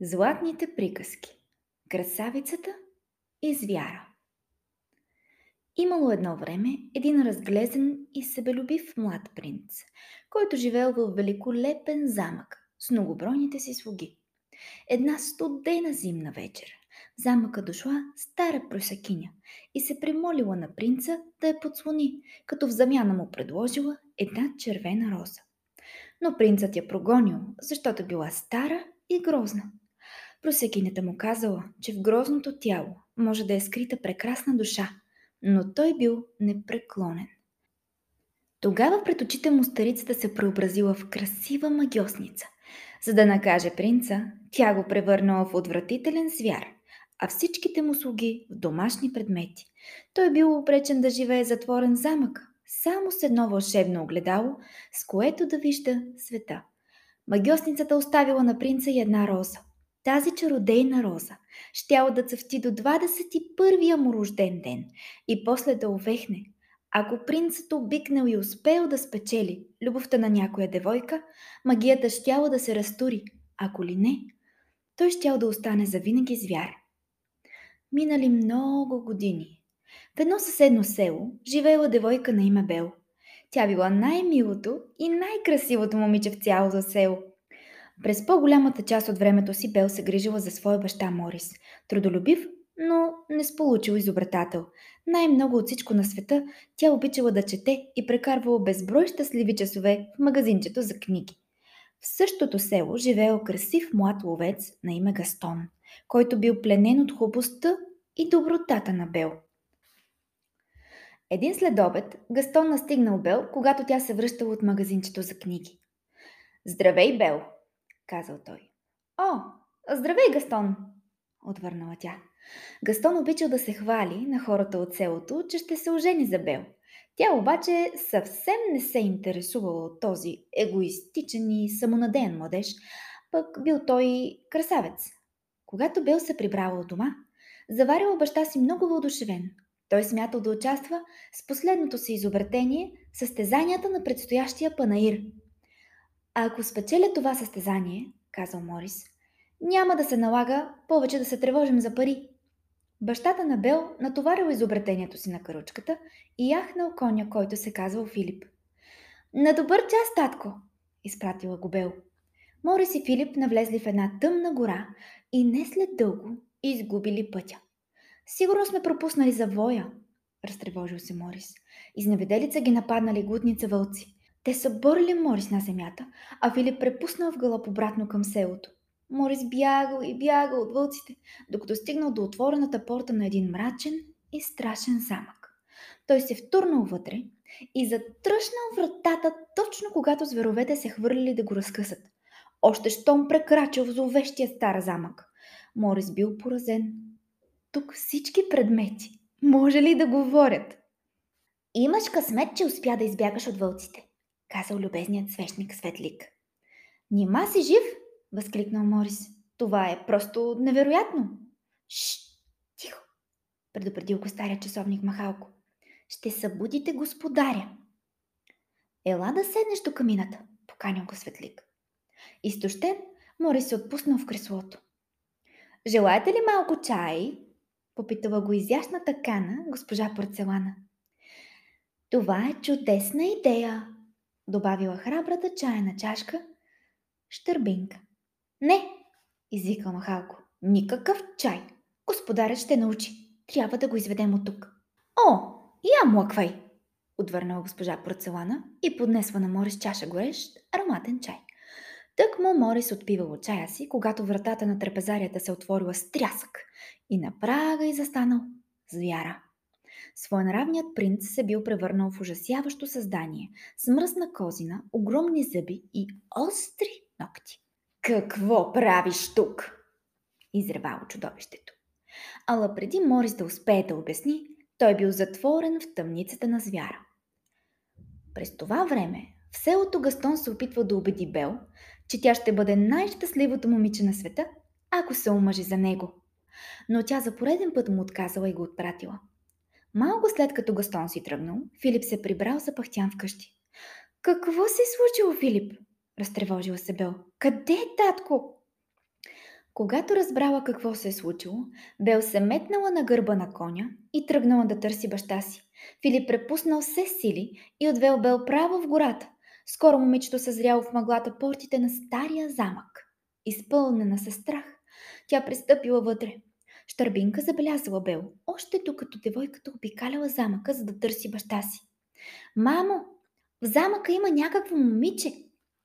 Златните приказки Красавицата и звяра Имало едно време един разглезен и себелюбив млад принц, който живеел в великолепен замък с многобройните си слуги. Една студена зимна вечер в замъка дошла стара просакиня и се примолила на принца да я подслони, като в замяна му предложила една червена роза. Но принцът я прогонил, защото била стара и грозна – Просекинята му казала, че в грозното тяло може да е скрита прекрасна душа, но той бил непреклонен. Тогава пред очите му старицата се преобразила в красива магиосница. За да накаже принца, тя го превърнала в отвратителен звяр, а всичките му слуги в домашни предмети. Той бил обречен да живее затворен замък, само с едно вълшебно огледало, с което да вижда света. Магиосницата оставила на принца и една роза. Тази чародейна роза щяла да цъфти до 21-я му рожден ден и после да увехне. Ако принцът обикнал и успел да спечели любовта на някоя девойка, магията щяла да се разтури, ако ли не, той щял да остане завинаги звяр. Минали много години. В едно съседно село живеела девойка на име Бел. Тя била най-милото и най-красивото момиче в цялото село – през по-голямата част от времето си Бел се грижила за своя баща Морис. Трудолюбив, но не сполучил изобретател. Най-много от всичко на света тя обичала да чете и прекарвала безброй щастливи часове в магазинчето за книги. В същото село живеел красив млад ловец на име Гастон, който бил пленен от хубостта и добротата на Бел. Един следобед Гастон настигнал Бел, когато тя се връщала от магазинчето за книги. Здравей, Бел, казал той. О, здравей, Гастон! отвърнала тя. Гастон обичал да се хвали на хората от селото, че ще се ожени за Бел. Тя обаче съвсем не се интересувала от този егоистичен и самонадеян младеж, пък бил той красавец. Когато Бел се прибрала от дома, заварила баща си много въодушевен. Той смятал да участва с последното си изобретение състезанията на предстоящия панаир – ако спечеля това състезание, казал Морис, няма да се налага повече да се тревожим за пари. Бащата на Бел натоварил изобретението си на каручката и яхнал коня, който се казвал Филип. На добър час, татко, изпратила го Бел. Морис и Филип навлезли в една тъмна гора и не след дълго изгубили пътя. Сигурно сме пропуснали завоя, разтревожил се Морис. Изневеделица ги нападнали глутница вълци. Те са борили Морис на земята, а Филип препуснал в гълъб обратно към селото. Морис бягал и бягал от вълците, докато стигнал до отворената порта на един мрачен и страшен замък. Той се втурнал вътре и затръшнал вратата точно когато зверовете се хвърлили да го разкъсат. Още щом прекрачил в зловещия стар замък. Морис бил поразен. Тук всички предмети може ли да говорят? Имаш късмет, че успя да избягаш от вълците казал любезният свещник Светлик. Нима си жив? възкликнал Морис. Това е просто невероятно. Шш, тихо, предупредил го стария часовник Махалко. Ще събудите господаря. Ела да седнеш до камината, поканил го Светлик. Изтощен, Морис се отпуснал в креслото. Желаете ли малко чай? Попитала го изящната кана госпожа Порцелана. Това е чудесна идея, добавила храбрата чайна чашка Штърбинка. Не, извика Махалко. Никакъв чай. Господарят ще научи. Трябва да го изведем от тук. О, я млъквай! Отвърнала госпожа Порцелана и поднесла на Морис чаша горещ, ароматен чай. Тък му Морис отпивал чая си, когато вратата на трапезарията се отворила с трясък и на прага и застанал звяра. Своенравният принц се бил превърнал в ужасяващо създание, с мръсна козина, огромни зъби и остри ногти. Какво правиш тук? изревало чудовището. Ала преди Морис да успее да обясни, той бил затворен в тъмницата на звяра. През това време в селото Гастон се опитва да убеди Бел, че тя ще бъде най-щастливото момиче на света, ако се омъжи за него. Но тя за пореден път му отказала и го отпратила. Малко след като Гастон си тръгнал, Филип се прибрал запахтян вкъщи. Какво се е случило, Филип? Разтревожила се Бел. Къде е татко? Когато разбрала какво се е случило, Бел се метнала на гърба на коня и тръгнала да търси баща си. Филип препуснал все сили и отвел Бел право в гората. Скоро момичето съзряло в мъглата портите на стария замък. Изпълнена със страх, тя пристъпила вътре. Штърбинка забелязала Бел, още докато девойката обикаляла замъка, за да търси баща си. Мамо, в замъка има някакво момиче,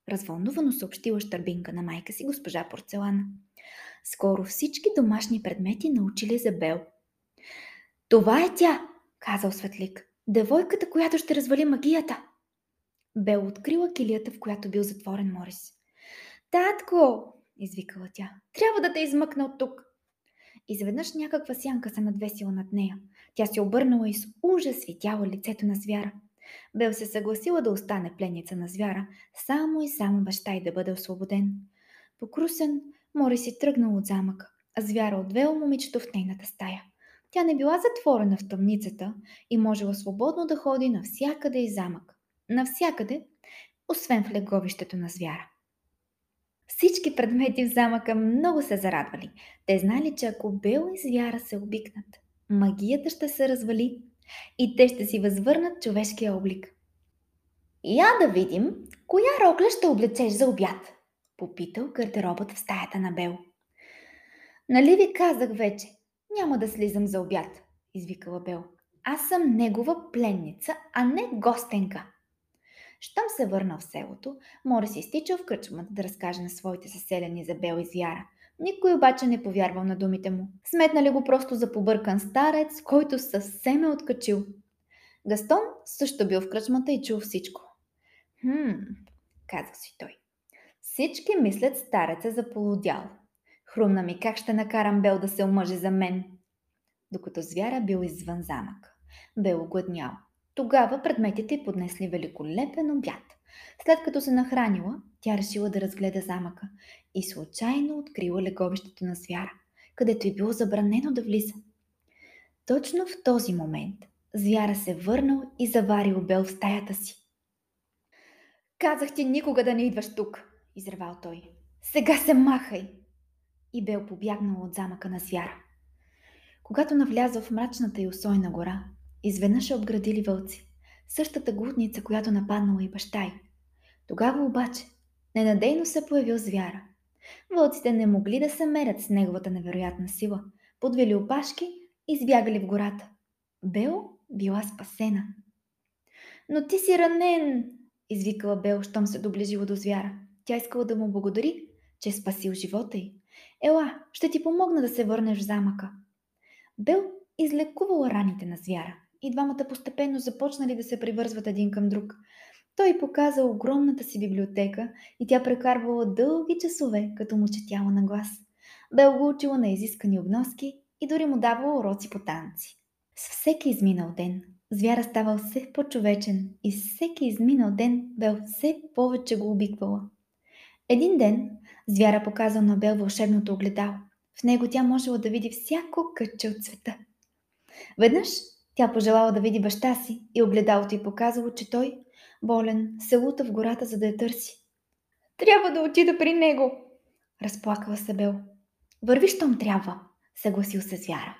развълнувано съобщила Штърбинка на майка си госпожа Порцелана. Скоро всички домашни предмети научили за Бел. Това е тя, казал Светлик. Девойката, която ще развали магията. Бел открила килията, в която бил затворен Морис. Татко, извикала тя, трябва да те измъкна от тук. Изведнъж някаква сянка се надвесила над нея. Тя се обърнала и с ужас светяла лицето на звяра. Бел се съгласила да остане пленница на звяра, само и само баща й да бъде освободен. Покрусен, Мори си тръгнал от замъка, а звяра отвел момичето в нейната стая. Тя не била затворена в тъмницата и можела свободно да ходи навсякъде и замък. Навсякъде, освен в леговището на звяра. Всички предмети в замъка много се зарадвали. Те знали, че ако Бел и звяра се обикнат, магията ще се развали и те ще си възвърнат човешкия облик. Я да видим, коя рокля ще облечеш за обяд, попитал гардеробът в стаята на Бел. Нали ви казах вече, няма да слизам за обяд, извикала Бел. Аз съм негова пленница, а не гостенка. Щом се върна в селото, Море си изтичал в кръчмата да разкаже на своите съселени за Бел и Звяра. Никой обаче не повярвал на думите му. Сметнали го просто за побъркан старец, който съвсем е откачил. Гастон също бил в кръчмата и чул всичко. Хм, каза си той. Всички мислят стареца за полудял. Хрумна ми как ще накарам Бел да се омъжи за мен. Докато звяра бил извън замък. Бел огладнял. Тогава предметите поднесли великолепен обяд. След като се нахранила, тя решила да разгледа замъка и случайно открила леговището на звяра, където е било забранено да влиза. Точно в този момент звяра се върнал и заварил Бел в стаята си. Казах ти никога да не идваш тук, изревал той. Сега се махай! И Бел побягнал от замъка на звяра. Когато навлязъл в мрачната и усойна гора, изведнъж е обградили вълци. Същата глутница, която нападнала и баща й. Тогава обаче ненадейно се появил звяра. Вълците не могли да се мерят с неговата невероятна сила. Подвели опашки и избягали в гората. Бел била спасена. Но ти си ранен, извикала Бел, щом се доближила до звяра. Тя искала да му благодари, че е спасил живота й. Ела, ще ти помогна да се върнеш в замъка. Бел излекувала раните на звяра и двамата постепенно започнали да се привързват един към друг. Той показа огромната си библиотека и тя прекарвала дълги часове, като му четяла на глас. Бел го учила на изискани обноски и дори му давала уроци по танци. С всеки изминал ден, звяра ставал все по-човечен и с всеки изминал ден Бел все повече го обиквала. Един ден звяра показал на Бел вълшебното огледало. В него тя можела да види всяко кътче от света. Веднъж тя пожелала да види баща си и огледалото й показало, че той, болен, се лута в гората, за да я търси. Трябва да отида при него, разплакала се Бел. Върви, щом трябва, съгласил се звяра.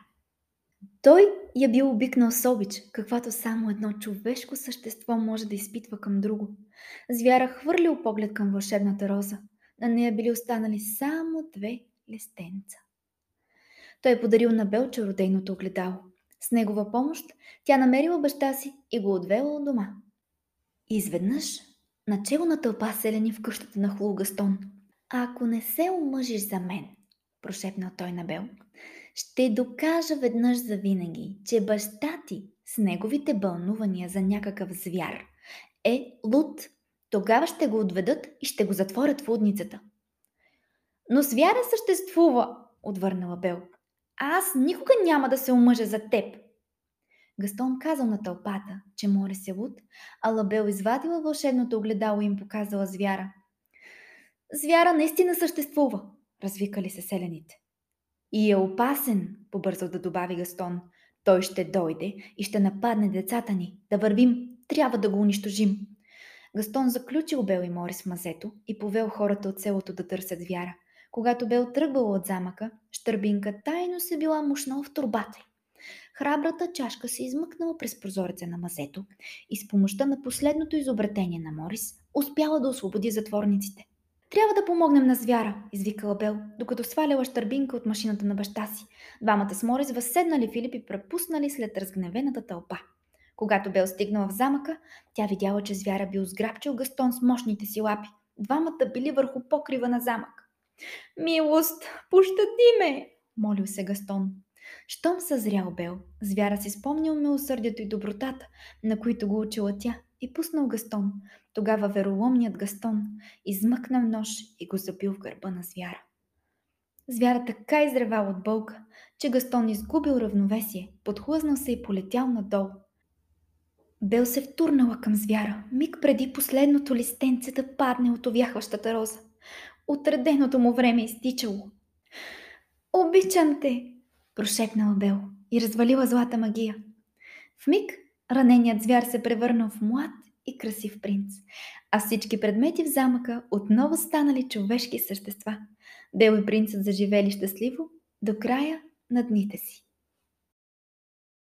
Той я бил обикнал с обич, каквато само едно човешко същество може да изпитва към друго. Звяра хвърлил поглед към вълшебната роза. На нея били останали само две листенца. Той подарил на Бел чародейното огледало. С негова помощ тя намерила баща си и го отвела от дома. Изведнъж начало на тълпа селени в къщата на Хлугастон. А ако не се омъжиш за мен, прошепнал той на Бел, ще докажа веднъж за винаги, че баща ти с неговите бълнувания за някакъв звяр е луд. Тогава ще го отведат и ще го затворят в лудницата. Но звяра съществува, отвърнала Бел. Аз никога няма да се омъжа за теб. Гастон казал на тълпата, че море се луд, а Лабел извадила вълшебното огледало и им показала звяра. Звяра наистина съществува, развикали се селените. И е опасен, побързал да добави Гастон. Той ще дойде и ще нападне децата ни. Да вървим, трябва да го унищожим. Гастон заключил Бел и Морис в мазето и повел хората от селото да търсят звяра. Когато бе отръгвала от замъка, Щърбинка тайно се била мушнала в турбата й. Храбрата чашка се измъкнала през прозореца на мазето и с помощта на последното изобретение на Морис успяла да освободи затворниците. Трябва да помогнем на звяра, извикала Бел, докато сваляла щърбинка от машината на баща си. Двамата с Морис възседнали Филип и препуснали след разгневената тълпа. Когато Бел стигнала в замъка, тя видяла, че звяра бил сграбчил Гастон с мощните си лапи. Двамата били върху покрива на замък. Милост, пощади ме! Молил се Гастон. Щом съзрял Бел, звяра си спомнил милосърдието и добротата, на които го учила тя, и пуснал Гастон. Тогава вероломният Гастон измъкнал нож и го забил в гърба на звяра. Звяра така изревал от болка, че Гастон изгубил равновесие, подхлъзнал се и полетял надолу. Бел се втурнала към звяра, миг преди последното листенце да падне от овяхващата роза. Отреденото му време изтичало. Обичам те, прошепнала Бел и развалила злата магия. В миг раненият звяр се превърнал в млад и красив принц, а всички предмети в замъка отново станали човешки същества. Бел и принцът заживели щастливо до края на дните си.